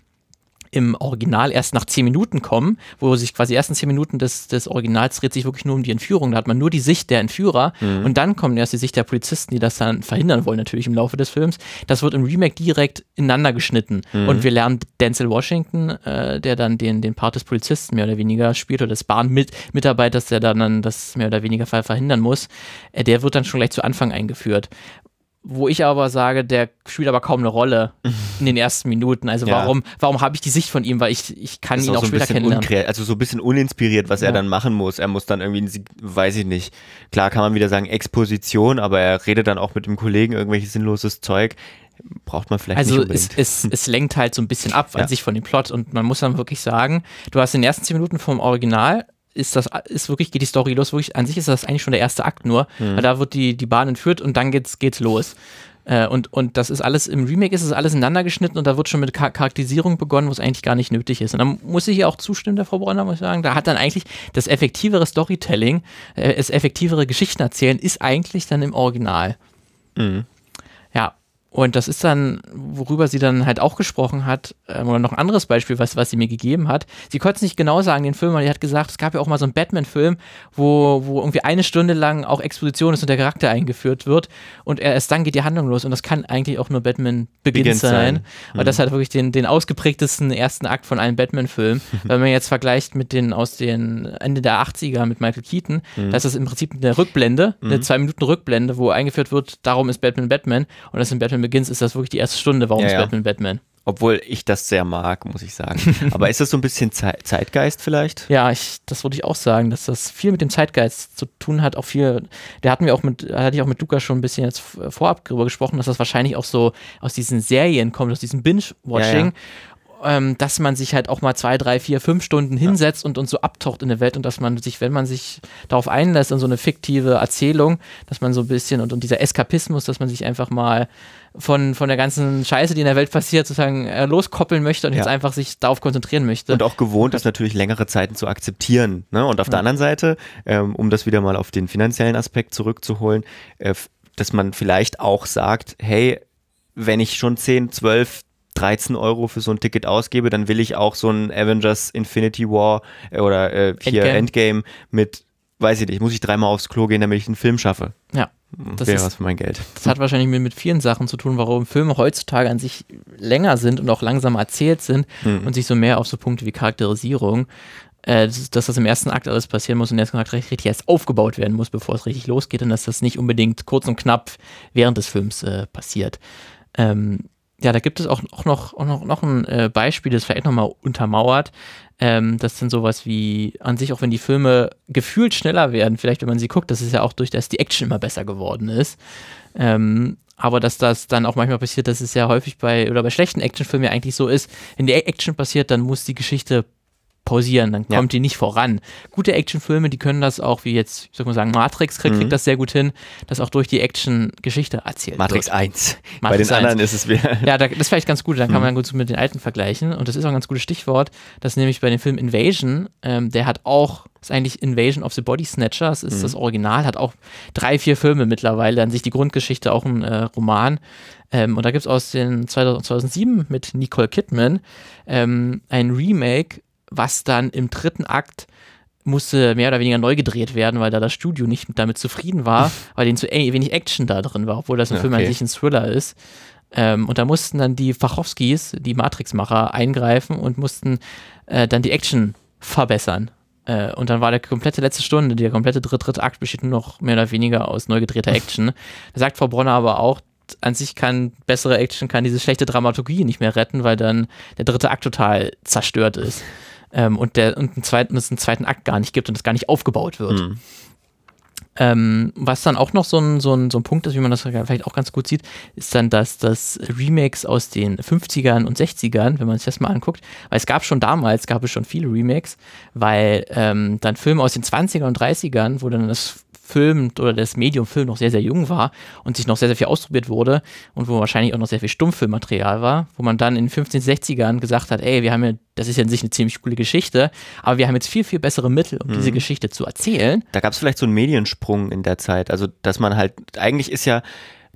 im Original erst nach zehn Minuten kommen, wo sich quasi die ersten zehn Minuten des, des Originals dreht sich wirklich nur um die Entführung. Da hat man nur die Sicht der Entführer mhm. und dann kommt erst die Sicht der Polizisten, die das dann verhindern wollen, natürlich im Laufe des Films. Das wird im Remake direkt ineinander geschnitten. Mhm. Und wir lernen Denzel Washington, äh, der dann den, den Part des Polizisten mehr oder weniger spielt oder des Bahnmitarbeiters, der dann das mehr oder weniger verhindern muss, äh, der wird dann schon gleich zu Anfang eingeführt wo ich aber sage, der spielt aber kaum eine Rolle in den ersten Minuten. Also ja. warum, warum habe ich die Sicht von ihm? Weil ich, ich kann ihn auch, auch so später kennenlernen. Also so ein bisschen uninspiriert, was ja. er dann machen muss. Er muss dann irgendwie, weiß ich nicht. Klar kann man wieder sagen Exposition, aber er redet dann auch mit dem Kollegen irgendwelches sinnloses Zeug. Braucht man vielleicht also nicht Also es, es, es lenkt halt so ein bisschen ab ja. an sich von dem Plot und man muss dann wirklich sagen, du hast in den ersten zehn Minuten vom Original ist das, ist wirklich, geht die Story los, wirklich, an sich ist das eigentlich schon der erste Akt nur, mhm. weil da wird die, die Bahn entführt und dann geht's, geht's los. Äh, und, und das ist alles, im Remake ist es alles ineinander geschnitten und da wird schon mit Char Charakterisierung begonnen, wo es eigentlich gar nicht nötig ist. Und dann muss ich hier auch zustimmen, der Frau Bronner, muss ich sagen, da hat dann eigentlich das effektivere Storytelling, äh, das effektivere Geschichten erzählen, ist eigentlich dann im Original. Mhm. Ja, und das ist dann, worüber sie dann halt auch gesprochen hat, ähm, oder noch ein anderes Beispiel, was, was sie mir gegeben hat. Sie konnte es nicht genau sagen, den Film, aber die hat gesagt, es gab ja auch mal so einen Batman-Film, wo, wo irgendwie eine Stunde lang auch Exposition ist und der Charakter eingeführt wird und erst dann geht die Handlung los und das kann eigentlich auch nur Batman Beginn sein. sein. Mhm. Und das hat wirklich den, den ausgeprägtesten ersten Akt von allen Batman-Filmen. Wenn man jetzt vergleicht mit den aus den Ende der 80er mit Michael Keaton, mhm. das ist im Prinzip eine Rückblende, eine mhm. zwei Minuten Rückblende, wo eingeführt wird, darum ist Batman Batman und das in Batman Begins ist das wirklich die erste Stunde, warum ja, ist ja. Batman Batman? Obwohl ich das sehr mag, muss ich sagen. Aber ist das so ein bisschen Zeitgeist vielleicht? Ja, ich, das würde ich auch sagen, dass das viel mit dem Zeitgeist zu tun hat. Auch viel, da hatten wir auch mit, hatte ich auch mit Lukas schon ein bisschen jetzt vorab darüber gesprochen, dass das wahrscheinlich auch so aus diesen Serien kommt, aus diesem Binge-Watching. Ja, ähm, dass man sich halt auch mal zwei, drei, vier, fünf Stunden hinsetzt ja. und, und so abtaucht in der Welt und dass man sich, wenn man sich darauf einlässt, in so eine fiktive Erzählung, dass man so ein bisschen und, und dieser Eskapismus, dass man sich einfach mal von, von der ganzen Scheiße, die in der Welt passiert, sozusagen äh, loskoppeln möchte und ja. jetzt einfach sich darauf konzentrieren möchte. Und auch gewohnt ist natürlich längere Zeiten zu akzeptieren. Ne? Und auf ja. der anderen Seite, ähm, um das wieder mal auf den finanziellen Aspekt zurückzuholen, äh, dass man vielleicht auch sagt, hey, wenn ich schon 10, 12, 13 Euro für so ein Ticket ausgebe, dann will ich auch so ein Avengers Infinity War äh, oder äh, hier Endgame. Endgame mit, weiß ich nicht, muss ich dreimal aufs Klo gehen, damit ich einen Film schaffe. Ja. Hm, das wäre was für mein Geld. Das hat wahrscheinlich mit, mit vielen Sachen zu tun, warum Filme heutzutage an sich länger sind und auch langsamer erzählt sind mhm. und sich so mehr auf so Punkte wie Charakterisierung äh, dass, dass, das im ersten Akt alles passieren muss und der erste Akt richtig erst aufgebaut werden muss, bevor es richtig losgeht und dass das nicht unbedingt kurz und knapp während des Films äh, passiert. Ähm, ja, da gibt es auch, auch noch, auch noch, noch ein äh, Beispiel, das vielleicht nochmal untermauert. Ähm, das sind sowas wie, an sich, auch wenn die Filme gefühlt schneller werden, vielleicht wenn man sie guckt, das ist ja auch durch das die Action immer besser geworden ist. Ähm, aber dass das dann auch manchmal passiert, dass es ja häufig bei, oder bei schlechten Actionfilmen ja eigentlich so ist, wenn die Action passiert, dann muss die Geschichte pausieren, dann kommt ja. die nicht voran. Gute Actionfilme, die können das auch, wie jetzt, ich sag mal sagen, Matrix kriegt, mhm. kriegt das sehr gut hin, dass auch durch die Action Geschichte erzählt Matrix wird. 1. Matrix Bei den 1. anderen ist es wieder. Ja, da, das ist vielleicht ganz gut, dann kann man mhm. gut mit den alten vergleichen. Und das ist auch ein ganz gutes Stichwort, dass nämlich bei dem Film Invasion, ähm, der hat auch, ist eigentlich Invasion of the Body Snatchers, ist mhm. das Original, hat auch drei, vier Filme mittlerweile, an sich die Grundgeschichte auch ein äh, Roman. Ähm, und da gibt es aus den 2007 mit Nicole Kidman ähm, ein Remake was dann im dritten Akt musste mehr oder weniger neu gedreht werden, weil da das Studio nicht damit zufrieden war, weil denen zu wenig Action da drin war, obwohl das ein okay. Film an sich ein Thriller ist. Ähm, und da mussten dann die Fachowskis, die Matrix-Macher, eingreifen und mussten äh, dann die Action verbessern. Äh, und dann war der komplette letzte Stunde, der komplette dritte, dritte Akt besteht nur noch mehr oder weniger aus neu gedrehter Action. Da sagt Frau Bronner aber auch, an sich kann bessere Action, kann diese schlechte Dramaturgie nicht mehr retten, weil dann der dritte Akt total zerstört ist ähm, und, der, und einen zweiten, es einen zweiten Akt gar nicht gibt und es gar nicht aufgebaut wird. Mhm. Ähm, was dann auch noch so ein, so, ein, so ein Punkt ist, wie man das vielleicht auch ganz gut sieht, ist dann, dass das Remakes aus den 50ern und 60ern, wenn man sich das mal anguckt, weil es gab schon damals, gab es schon viele Remakes, weil ähm, dann Filme aus den 20ern und 30ern, wo dann das Film oder das Medium Film noch sehr, sehr jung war und sich noch sehr, sehr viel ausprobiert wurde und wo wahrscheinlich auch noch sehr viel Stummfilmmaterial war, wo man dann in den 15, 60ern gesagt hat, ey, wir haben ja, das ist ja in sich eine ziemlich coole Geschichte, aber wir haben jetzt viel, viel bessere Mittel, um mhm. diese Geschichte zu erzählen. Da gab es vielleicht so einen Mediensprung in der Zeit, also dass man halt, eigentlich ist ja,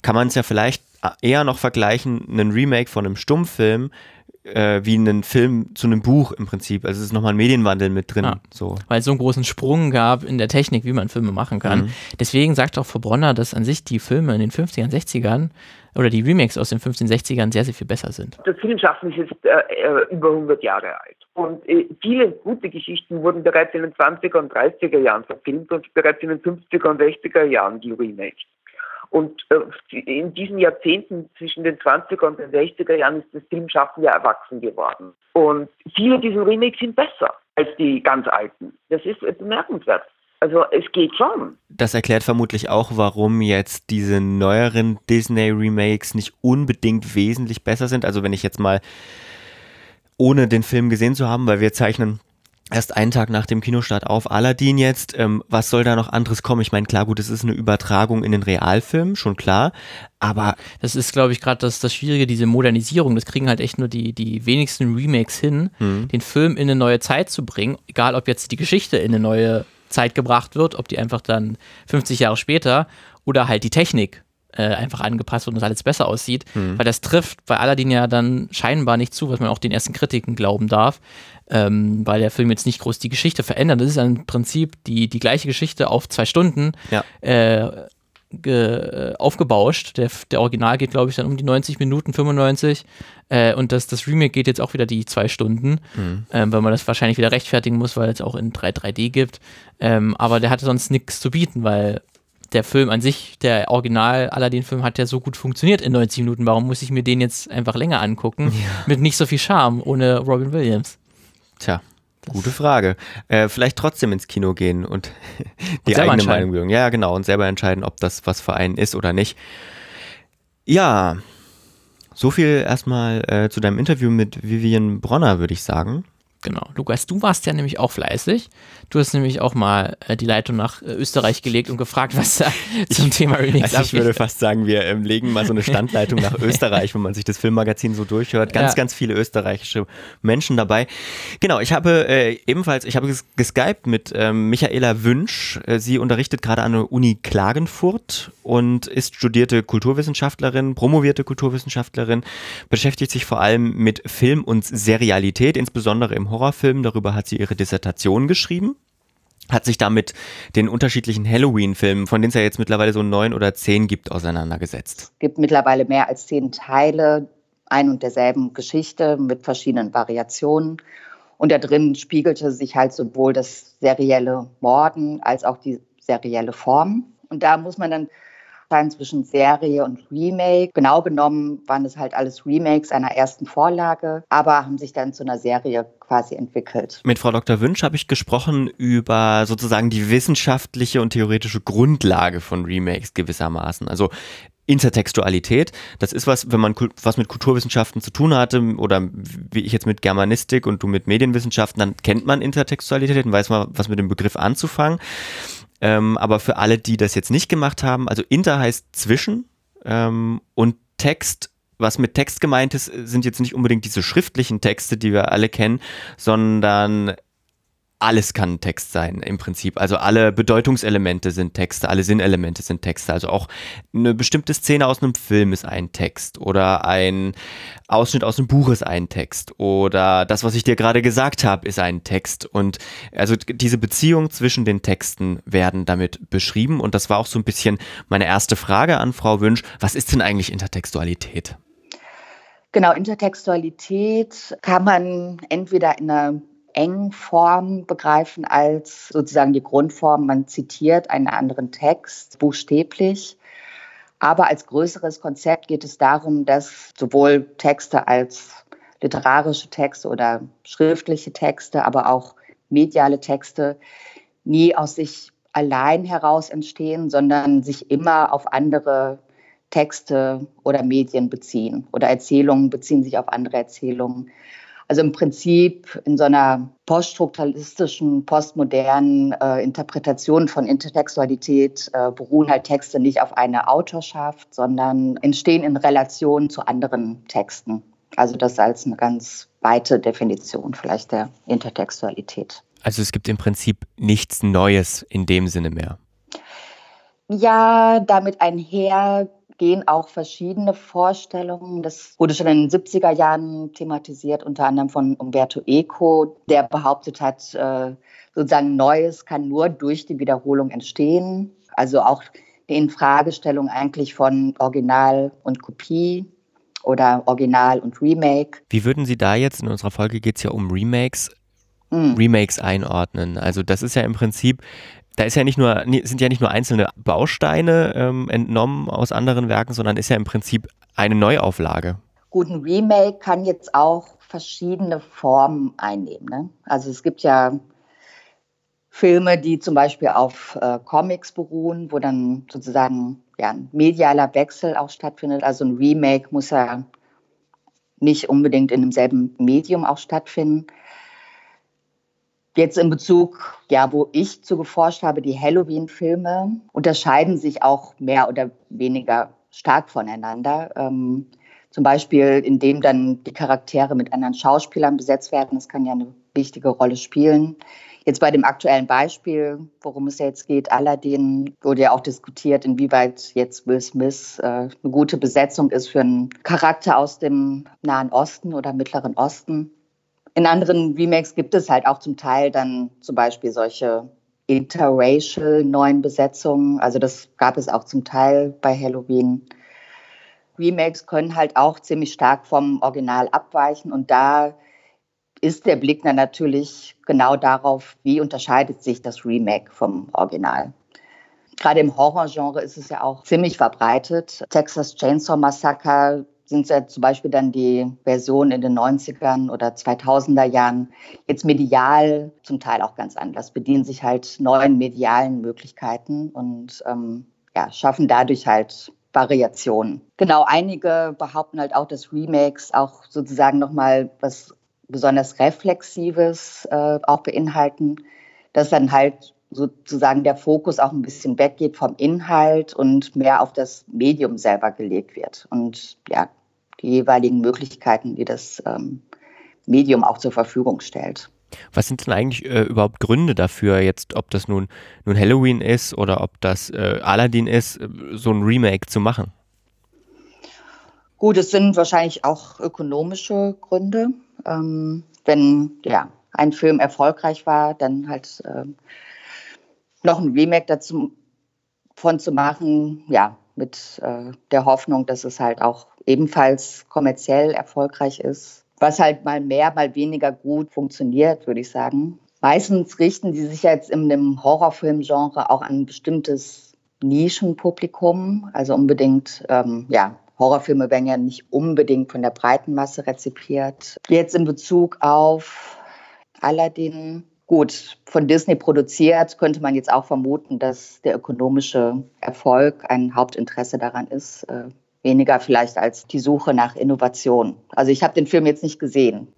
kann man es ja vielleicht eher noch vergleichen, einen Remake von einem Stummfilm äh, wie einen Film zu einem Buch im Prinzip. Also es ist nochmal ein Medienwandel mit drin. Ja, so. Weil es so einen großen Sprung gab in der Technik, wie man Filme machen kann. Mhm. Deswegen sagt auch Frau Bronner, dass an sich die Filme in den 50ern, 60ern oder die Remakes aus den 15, 60ern sehr, sehr viel besser sind. Das Filmschaffen ist jetzt äh, äh über 100 Jahre alt. Und äh, viele gute Geschichten wurden bereits in den 20er und 30er Jahren verfilmt und bereits in den 50er und 60er Jahren geremaked. Und äh, in diesen Jahrzehnten zwischen den 20er und den 60er Jahren ist das Filmschaffen ja erwachsen geworden. Und viele dieser Remakes sind besser als die ganz alten. Das ist bemerkenswert. Also es geht schon. Das erklärt vermutlich auch, warum jetzt diese neueren Disney-Remakes nicht unbedingt wesentlich besser sind. Also wenn ich jetzt mal, ohne den Film gesehen zu haben, weil wir zeichnen erst einen Tag nach dem Kinostart auf Aladdin jetzt. Ähm, was soll da noch anderes kommen? Ich meine, klar, gut, es ist eine Übertragung in den Realfilm, schon klar. Aber das ist, glaube ich, gerade das, das Schwierige, diese Modernisierung. Das kriegen halt echt nur die, die wenigsten Remakes hin, mhm. den Film in eine neue Zeit zu bringen. Egal, ob jetzt die Geschichte in eine neue Zeit gebracht wird, ob die einfach dann 50 Jahre später oder halt die Technik äh, einfach angepasst wird und alles besser aussieht. Mhm. Weil das trifft bei Aladdin ja dann scheinbar nicht zu, was man auch den ersten Kritiken glauben darf ähm, weil der Film jetzt nicht groß die Geschichte verändert. Das ist im Prinzip die, die gleiche Geschichte auf zwei Stunden ja. äh, ge, aufgebauscht. Der, der Original geht, glaube ich, dann um die 90 Minuten, 95. Äh, und das, das Remake geht jetzt auch wieder die zwei Stunden, mhm. ähm, weil man das wahrscheinlich wieder rechtfertigen muss, weil es auch in 3 3D gibt. Ähm, aber der hatte sonst nichts zu bieten, weil der Film an sich, der Original Aladdin-Film hat ja so gut funktioniert in 90 Minuten. Warum muss ich mir den jetzt einfach länger angucken? Ja. Mit nicht so viel Charme ohne Robin Williams. Tja, Gute Frage. Äh, vielleicht trotzdem ins Kino gehen und die und eigene Meinung bilden. Ja, genau. Und selber entscheiden, ob das was für einen ist oder nicht. Ja, so viel erstmal äh, zu deinem Interview mit Vivian Bronner, würde ich sagen. Genau. Lukas, du warst ja nämlich auch fleißig. Du hast nämlich auch mal äh, die Leitung nach äh, Österreich gelegt und gefragt, was da zum Thema Remix also Ich würde fast sagen, wir ähm, legen mal so eine Standleitung nach Österreich, wenn man sich das Filmmagazin so durchhört. Ganz, ja. ganz viele österreichische Menschen dabei. Genau, ich habe äh, ebenfalls, ich habe geskypt mit ähm, Michaela Wünsch. Äh, sie unterrichtet gerade an der Uni Klagenfurt und ist studierte Kulturwissenschaftlerin, promovierte Kulturwissenschaftlerin, beschäftigt sich vor allem mit Film und Serialität, insbesondere im Horrorfilm. Darüber hat sie ihre Dissertation geschrieben hat sich damit den unterschiedlichen Halloween-Filmen, von denen es ja jetzt mittlerweile so neun oder zehn gibt, auseinandergesetzt. Es gibt mittlerweile mehr als zehn Teile ein und derselben Geschichte mit verschiedenen Variationen. Und da drin spiegelte sich halt sowohl das serielle Morden als auch die serielle Form. Und da muss man dann sein zwischen Serie und Remake. Genau genommen waren es halt alles Remakes einer ersten Vorlage, aber haben sich dann zu einer Serie quasi entwickelt. Mit Frau Dr. Wünsch habe ich gesprochen über sozusagen die wissenschaftliche und theoretische Grundlage von Remakes gewissermaßen. Also Intertextualität. Das ist was, wenn man was mit Kulturwissenschaften zu tun hatte oder wie ich jetzt mit Germanistik und du mit Medienwissenschaften, dann kennt man Intertextualität und weiß man, was mit dem Begriff anzufangen. Ähm, aber für alle, die das jetzt nicht gemacht haben, also Inter heißt zwischen ähm, und Text was mit Text gemeint ist, sind jetzt nicht unbedingt diese schriftlichen Texte, die wir alle kennen, sondern alles kann Text sein im Prinzip. Also alle Bedeutungselemente sind Texte, alle Sinnelemente sind Texte. Also auch eine bestimmte Szene aus einem Film ist ein Text oder ein Ausschnitt aus einem Buch ist ein Text oder das, was ich dir gerade gesagt habe, ist ein Text. Und also diese Beziehung zwischen den Texten werden damit beschrieben. Und das war auch so ein bisschen meine erste Frage an Frau Wünsch. Was ist denn eigentlich Intertextualität? Genau, Intertextualität kann man entweder in einer engen Form begreifen als sozusagen die Grundform. Man zitiert einen anderen Text buchstäblich. Aber als größeres Konzept geht es darum, dass sowohl Texte als literarische Texte oder schriftliche Texte, aber auch mediale Texte nie aus sich allein heraus entstehen, sondern sich immer auf andere Texte oder Medien beziehen oder Erzählungen beziehen sich auf andere Erzählungen. Also im Prinzip in so einer poststrukturalistischen, postmodernen äh, Interpretation von Intertextualität äh, beruhen halt Texte nicht auf einer Autorschaft, sondern entstehen in Relation zu anderen Texten. Also das als eine ganz weite Definition vielleicht der Intertextualität. Also es gibt im Prinzip nichts Neues in dem Sinne mehr. Ja, damit einher gehen auch verschiedene Vorstellungen. Das wurde schon in den 70er Jahren thematisiert, unter anderem von Umberto Eco, der behauptet hat, äh, sozusagen Neues kann nur durch die Wiederholung entstehen. Also auch die Infragestellung eigentlich von Original und Kopie oder Original und Remake. Wie würden Sie da jetzt, in unserer Folge geht es ja um Remakes, hm. Remakes einordnen? Also das ist ja im Prinzip da ist ja nicht nur, sind ja nicht nur einzelne Bausteine ähm, entnommen aus anderen Werken, sondern ist ja im Prinzip eine Neuauflage. Gut, ein Remake kann jetzt auch verschiedene Formen einnehmen. Ne? Also es gibt ja Filme, die zum Beispiel auf äh, Comics beruhen, wo dann sozusagen ja, ein medialer Wechsel auch stattfindet. Also ein Remake muss ja nicht unbedingt in demselben Medium auch stattfinden. Jetzt in Bezug, ja, wo ich zu geforscht habe, die Halloween-Filme unterscheiden sich auch mehr oder weniger stark voneinander. Ähm, zum Beispiel, indem dann die Charaktere mit anderen Schauspielern besetzt werden. Das kann ja eine wichtige Rolle spielen. Jetzt bei dem aktuellen Beispiel, worum es jetzt geht, Aladdin, wurde ja auch diskutiert, inwieweit jetzt Will Smith äh, eine gute Besetzung ist für einen Charakter aus dem Nahen Osten oder Mittleren Osten. In anderen Remakes gibt es halt auch zum Teil dann zum Beispiel solche interracial neuen Besetzungen. Also das gab es auch zum Teil bei Halloween. Remakes können halt auch ziemlich stark vom Original abweichen und da ist der Blick dann natürlich genau darauf, wie unterscheidet sich das Remake vom Original. Gerade im Horrorgenre ist es ja auch ziemlich verbreitet. Texas Chainsaw Massacre sind ja zum Beispiel dann die Versionen in den 90ern oder 2000er Jahren jetzt medial zum Teil auch ganz anders, bedienen sich halt neuen medialen Möglichkeiten und ähm, ja, schaffen dadurch halt Variationen. Genau, einige behaupten halt auch, dass Remakes auch sozusagen nochmal was besonders Reflexives äh, auch beinhalten, dass dann halt sozusagen der Fokus auch ein bisschen weggeht vom Inhalt und mehr auf das Medium selber gelegt wird. Und ja, die jeweiligen Möglichkeiten, die das ähm, Medium auch zur Verfügung stellt. Was sind denn eigentlich äh, überhaupt Gründe dafür, jetzt, ob das nun, nun Halloween ist oder ob das äh, Aladdin ist, äh, so ein Remake zu machen? Gut, es sind wahrscheinlich auch ökonomische Gründe. Ähm, wenn ja, ein Film erfolgreich war, dann halt äh, noch ein Remake dazu von zu machen, ja, mit äh, der Hoffnung, dass es halt auch ebenfalls kommerziell erfolgreich ist. Was halt mal mehr, mal weniger gut funktioniert, würde ich sagen. Meistens richten die sich jetzt in dem Horrorfilmgenre auch an ein bestimmtes Nischenpublikum. Also unbedingt, ähm, ja, Horrorfilme werden ja nicht unbedingt von der breiten Masse rezipiert. Jetzt in Bezug auf Aladdin, gut, von Disney produziert, könnte man jetzt auch vermuten, dass der ökonomische Erfolg ein Hauptinteresse daran ist. Äh, weniger vielleicht als die Suche nach Innovation. Also ich habe den Film jetzt nicht gesehen.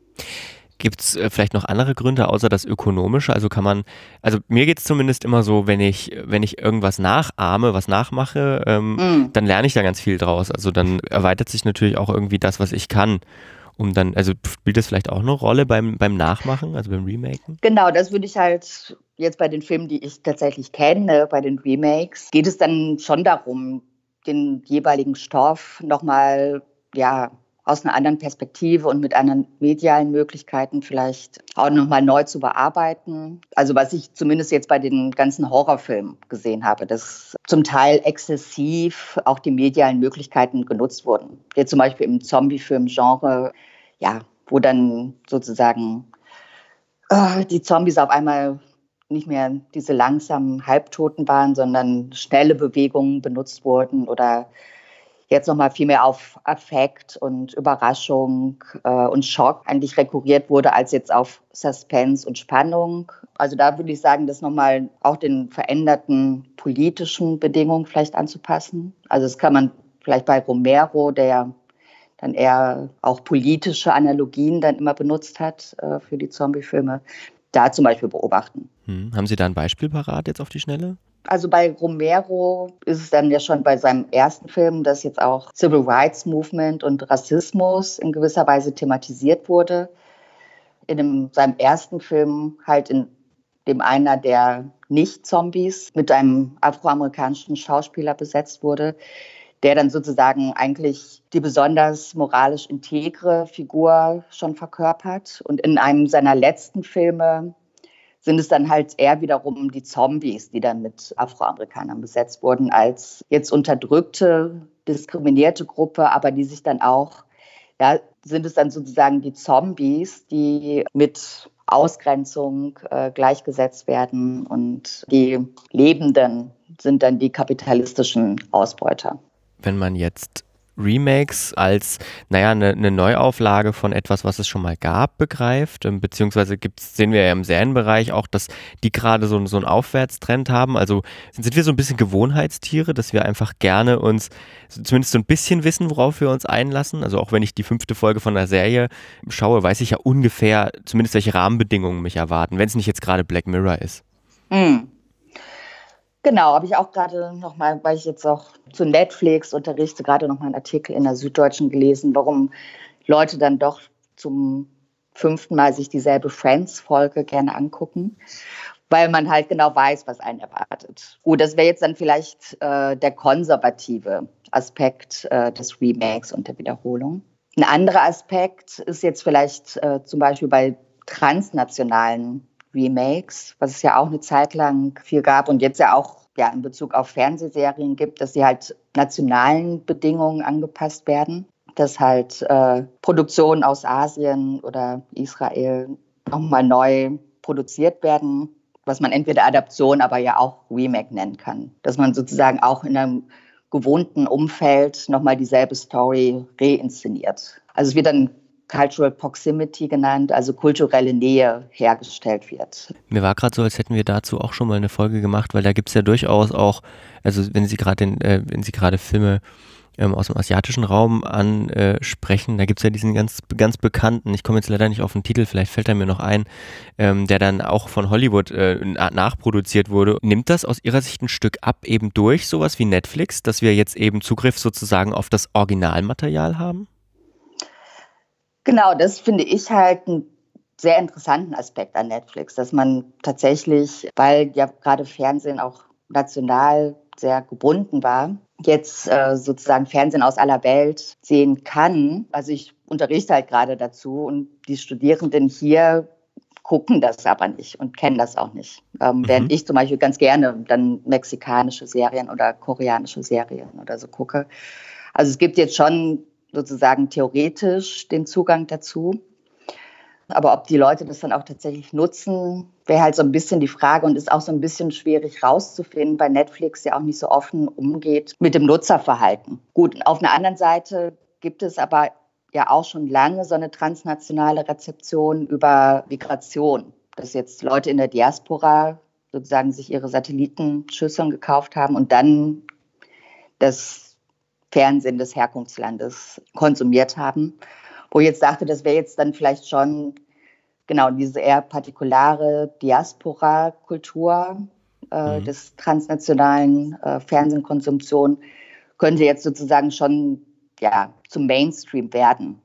Gibt es äh, vielleicht noch andere Gründe außer das Ökonomische? Also kann man, also mir geht es zumindest immer so, wenn ich, wenn ich irgendwas nachahme, was nachmache, ähm, mm. dann lerne ich da ganz viel draus. Also dann erweitert sich natürlich auch irgendwie das, was ich kann. Um dann, also spielt das vielleicht auch eine Rolle beim, beim Nachmachen, also beim Remaken? Genau, das würde ich halt jetzt bei den Filmen, die ich tatsächlich kenne, bei den Remakes, geht es dann schon darum, den jeweiligen Stoff nochmal, ja, aus einer anderen Perspektive und mit anderen medialen Möglichkeiten vielleicht auch nochmal neu zu bearbeiten. Also was ich zumindest jetzt bei den ganzen Horrorfilmen gesehen habe, dass zum Teil exzessiv auch die medialen Möglichkeiten genutzt wurden. Jetzt zum Beispiel im Zombie-Film-Genre, ja, wo dann sozusagen äh, die Zombies auf einmal nicht mehr diese langsamen Halbtoten waren, sondern schnelle Bewegungen benutzt wurden oder jetzt nochmal viel mehr auf Affekt und Überraschung äh, und Schock eigentlich rekurriert wurde, als jetzt auf Suspense und Spannung. Also da würde ich sagen, das nochmal auch den veränderten politischen Bedingungen vielleicht anzupassen. Also das kann man vielleicht bei Romero, der dann eher auch politische Analogien dann immer benutzt hat äh, für die Zombie-Filme, da zum Beispiel beobachten. Hm. Haben Sie da ein Beispiel parat jetzt auf die Schnelle? Also bei Romero ist es dann ja schon bei seinem ersten Film, dass jetzt auch Civil Rights Movement und Rassismus in gewisser Weise thematisiert wurde. In dem, seinem ersten Film halt in dem einer der Nicht-Zombies mit einem afroamerikanischen Schauspieler besetzt wurde, der dann sozusagen eigentlich die besonders moralisch integre Figur schon verkörpert. Und in einem seiner letzten Filme sind es dann halt eher wiederum die Zombies, die dann mit Afroamerikanern besetzt wurden, als jetzt unterdrückte, diskriminierte Gruppe, aber die sich dann auch, ja, sind es dann sozusagen die Zombies, die mit Ausgrenzung äh, gleichgesetzt werden und die Lebenden sind dann die kapitalistischen Ausbeuter. Wenn man jetzt Remakes als, naja, eine, eine Neuauflage von etwas, was es schon mal gab, begreift. Ähm, beziehungsweise gibt's, sehen wir ja im Serienbereich auch, dass die gerade so, so einen Aufwärtstrend haben. Also sind wir so ein bisschen Gewohnheitstiere, dass wir einfach gerne uns zumindest so ein bisschen wissen, worauf wir uns einlassen. Also auch wenn ich die fünfte Folge von der Serie schaue, weiß ich ja ungefähr zumindest, welche Rahmenbedingungen mich erwarten, wenn es nicht jetzt gerade Black Mirror ist. Hm. Genau, habe ich auch gerade nochmal, weil ich jetzt auch zu Netflix unterrichte, gerade nochmal einen Artikel in der Süddeutschen gelesen, warum Leute dann doch zum fünften Mal sich dieselbe Friends-Folge gerne angucken, weil man halt genau weiß, was einen erwartet. Gut, das wäre jetzt dann vielleicht äh, der konservative Aspekt äh, des Remakes und der Wiederholung. Ein anderer Aspekt ist jetzt vielleicht äh, zum Beispiel bei transnationalen Remakes, was es ja auch eine Zeit lang viel gab und jetzt ja auch ja, in Bezug auf Fernsehserien gibt, dass sie halt nationalen Bedingungen angepasst werden, dass halt äh, Produktionen aus Asien oder Israel nochmal neu produziert werden, was man entweder Adaption, aber ja auch Remake nennen kann. Dass man sozusagen auch in einem gewohnten Umfeld nochmal dieselbe Story reinszeniert. Also es wird dann Cultural Proximity genannt, also kulturelle Nähe hergestellt wird. Mir war gerade so, als hätten wir dazu auch schon mal eine Folge gemacht, weil da gibt es ja durchaus auch, also wenn Sie gerade äh, wenn Sie gerade Filme ähm, aus dem asiatischen Raum ansprechen, da gibt es ja diesen ganz, ganz bekannten, ich komme jetzt leider nicht auf den Titel, vielleicht fällt er mir noch ein, ähm, der dann auch von Hollywood äh, nachproduziert wurde. Nimmt das aus Ihrer Sicht ein Stück ab, eben durch sowas wie Netflix, dass wir jetzt eben Zugriff sozusagen auf das Originalmaterial haben? Genau, das finde ich halt einen sehr interessanten Aspekt an Netflix, dass man tatsächlich, weil ja gerade Fernsehen auch national sehr gebunden war, jetzt äh, sozusagen Fernsehen aus aller Welt sehen kann. Also ich unterrichte halt gerade dazu und die Studierenden hier gucken das aber nicht und kennen das auch nicht. Ähm, mhm. Während ich zum Beispiel ganz gerne dann mexikanische Serien oder koreanische Serien oder so gucke. Also es gibt jetzt schon sozusagen theoretisch den Zugang dazu. Aber ob die Leute das dann auch tatsächlich nutzen, wäre halt so ein bisschen die Frage und ist auch so ein bisschen schwierig rauszufinden, weil Netflix ja auch nicht so offen umgeht mit dem Nutzerverhalten. Gut, auf einer anderen Seite gibt es aber ja auch schon lange so eine transnationale Rezeption über Migration, dass jetzt Leute in der Diaspora sozusagen sich ihre Satellitenschüsseln gekauft haben und dann das Fernsehen des Herkunftslandes konsumiert haben. Wo ich jetzt dachte, das wäre jetzt dann vielleicht schon genau diese eher partikulare Diaspora-Kultur äh, mhm. des transnationalen äh, Fernsehkonsumtion könnte jetzt sozusagen schon ja, zum Mainstream werden.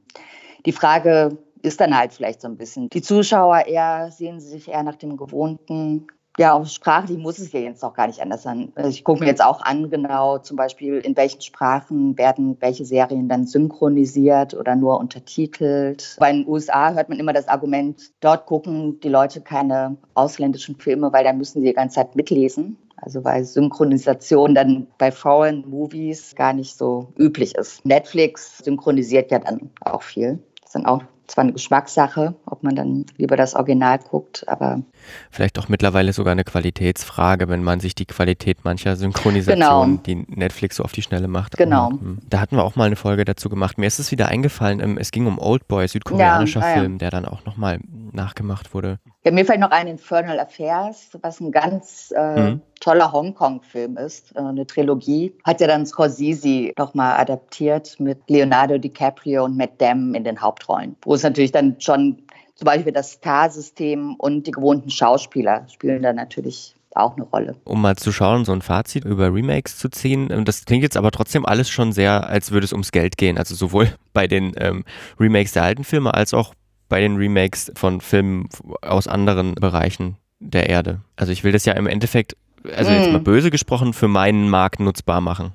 Die Frage ist dann halt vielleicht so ein bisschen, die Zuschauer eher sehen sich eher nach dem gewohnten ja, auch sprachlich muss es ja jetzt auch gar nicht anders sein. Also ich gucke mir jetzt auch an, genau zum Beispiel, in welchen Sprachen werden welche Serien dann synchronisiert oder nur untertitelt. Bei den USA hört man immer das Argument, dort gucken die Leute keine ausländischen Filme, weil da müssen sie die ganze Zeit mitlesen. Also weil Synchronisation dann bei Foreign Movies gar nicht so üblich ist. Netflix synchronisiert ja dann auch viel. Das dann auch zwar eine Geschmackssache, ob man dann lieber das Original guckt, aber. Vielleicht auch mittlerweile sogar eine Qualitätsfrage, wenn man sich die Qualität mancher Synchronisationen, genau. die Netflix so auf die Schnelle macht. Genau. Und, hm, da hatten wir auch mal eine Folge dazu gemacht. Mir ist es wieder eingefallen, ähm, es ging um Old Boy, südkoreanischer ja, ah, Film, ja. der dann auch nochmal nachgemacht wurde. Ja, mir fällt noch ein Infernal Affairs, was ein ganz äh, mhm. toller Hongkong-Film ist, äh, eine Trilogie. Hat ja dann Scorsese nochmal adaptiert mit Leonardo DiCaprio und Matt Damon in den Hauptrollen. Wo es natürlich dann schon zum Beispiel das Star-System und die gewohnten Schauspieler spielen da natürlich auch eine Rolle. Um mal zu schauen, so ein Fazit über Remakes zu ziehen. Ähm, das klingt jetzt aber trotzdem alles schon sehr, als würde es ums Geld gehen. Also sowohl bei den ähm, Remakes der alten Filme als auch bei den Remakes von Filmen aus anderen Bereichen der Erde. Also ich will das ja im Endeffekt, also jetzt mal hm. böse gesprochen, für meinen Markt nutzbar machen.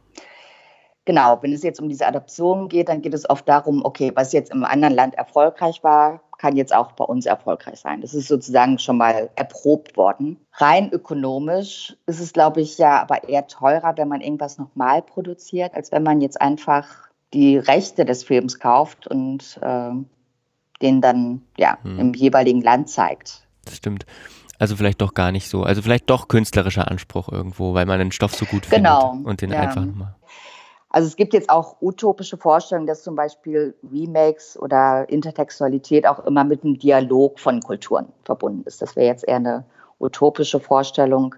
Genau, wenn es jetzt um diese Adoption geht, dann geht es oft darum, okay, was jetzt im anderen Land erfolgreich war, kann jetzt auch bei uns erfolgreich sein. Das ist sozusagen schon mal erprobt worden. Rein ökonomisch ist es, glaube ich, ja aber eher teurer, wenn man irgendwas nochmal produziert, als wenn man jetzt einfach die Rechte des Films kauft und äh, den dann ja hm. im jeweiligen Land zeigt. Das stimmt. Also vielleicht doch gar nicht so. Also vielleicht doch künstlerischer Anspruch irgendwo, weil man den Stoff so gut genau. findet und den ja. einfach nochmal. Also es gibt jetzt auch utopische Vorstellungen, dass zum Beispiel Remakes oder Intertextualität auch immer mit einem Dialog von Kulturen verbunden ist. Das wäre jetzt eher eine utopische Vorstellung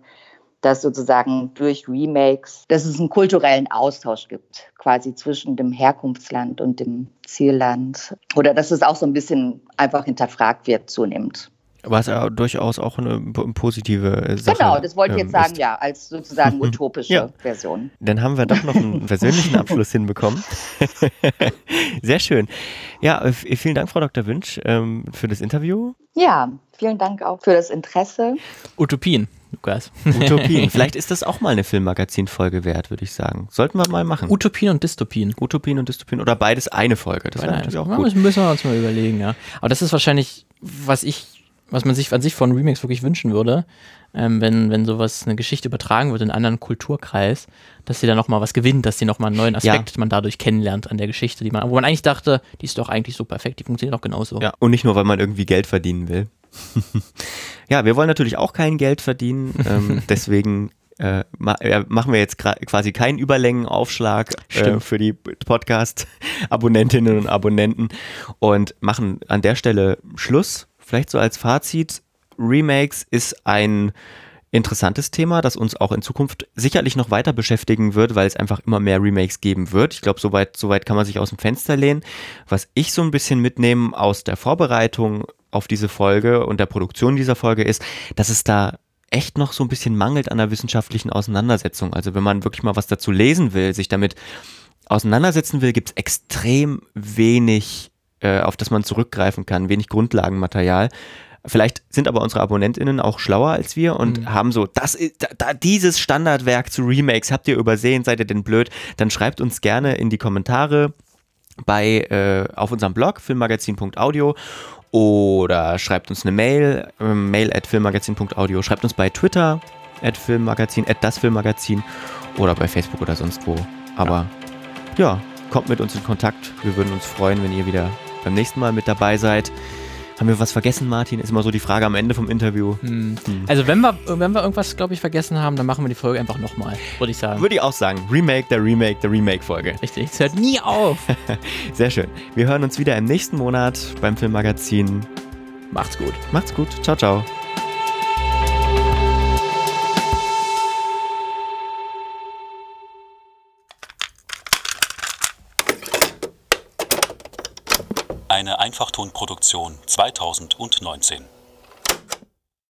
dass sozusagen durch Remakes, dass es einen kulturellen Austausch gibt, quasi zwischen dem Herkunftsland und dem Zielland. Oder dass es auch so ein bisschen einfach hinterfragt wird zunehmend. Was ja durchaus auch eine positive Sache Genau, das wollte ich jetzt ähm, sagen, ja, als sozusagen utopische ja. Version. Dann haben wir doch noch einen persönlichen Abschluss hinbekommen. Sehr schön. Ja, vielen Dank, Frau Dr. Wünsch, ähm, für das Interview. Ja, vielen Dank auch für das Interesse. Utopien. Lukas. Utopien. Vielleicht ist das auch mal eine Filmmagazin-Folge wert, würde ich sagen. Sollten wir mal machen. Utopien und Dystopien. Utopien und Dystopien oder beides eine Folge. Das wäre natürlich auch gut. Das müssen wir uns mal überlegen, ja. Aber das ist wahrscheinlich, was ich, was man sich an sich von Remakes wirklich wünschen würde, ähm, wenn, wenn sowas, eine Geschichte übertragen wird in einen anderen Kulturkreis, dass sie da nochmal was gewinnt, dass sie nochmal einen neuen Aspekt ja. man dadurch kennenlernt an der Geschichte, die man, wo man eigentlich dachte, die ist doch eigentlich so perfekt, die funktioniert doch genauso. Ja, und nicht nur, weil man irgendwie Geld verdienen will. ja, wir wollen natürlich auch kein Geld verdienen, ähm, deswegen äh, machen wir jetzt quasi keinen Überlängenaufschlag äh, für die Podcast-Abonnentinnen und Abonnenten und machen an der Stelle Schluss. Vielleicht so als Fazit, Remakes ist ein interessantes Thema, das uns auch in Zukunft sicherlich noch weiter beschäftigen wird, weil es einfach immer mehr Remakes geben wird. Ich glaube, soweit, soweit kann man sich aus dem Fenster lehnen. Was ich so ein bisschen mitnehme aus der Vorbereitung auf diese Folge und der Produktion dieser Folge ist, dass es da echt noch so ein bisschen mangelt an der wissenschaftlichen Auseinandersetzung. Also wenn man wirklich mal was dazu lesen will, sich damit auseinandersetzen will, gibt es extrem wenig, äh, auf das man zurückgreifen kann, wenig Grundlagenmaterial. Vielleicht sind aber unsere AbonnentInnen auch schlauer als wir und mhm. haben so, das ist, da, dieses Standardwerk zu Remakes habt ihr übersehen, seid ihr denn blöd? Dann schreibt uns gerne in die Kommentare bei äh, auf unserem Blog filmmagazin.audio oder schreibt uns eine Mail, äh, mail at filmmagazin.audio, schreibt uns bei Twitter at filmmagazin, at das Filmmagazin oder bei Facebook oder sonst wo. Aber ja, kommt mit uns in Kontakt. Wir würden uns freuen, wenn ihr wieder beim nächsten Mal mit dabei seid. Haben wir was vergessen, Martin? Ist immer so die Frage am Ende vom Interview. Hm. Also wenn wir, wenn wir irgendwas, glaube ich, vergessen haben, dann machen wir die Folge einfach nochmal, würde ich sagen. Würde ich auch sagen. Remake der Remake der Remake-Folge. Richtig, es hört nie auf. Sehr schön. Wir hören uns wieder im nächsten Monat beim Filmmagazin. Macht's gut. Macht's gut. Ciao, ciao. Einfachtonproduktion 2019.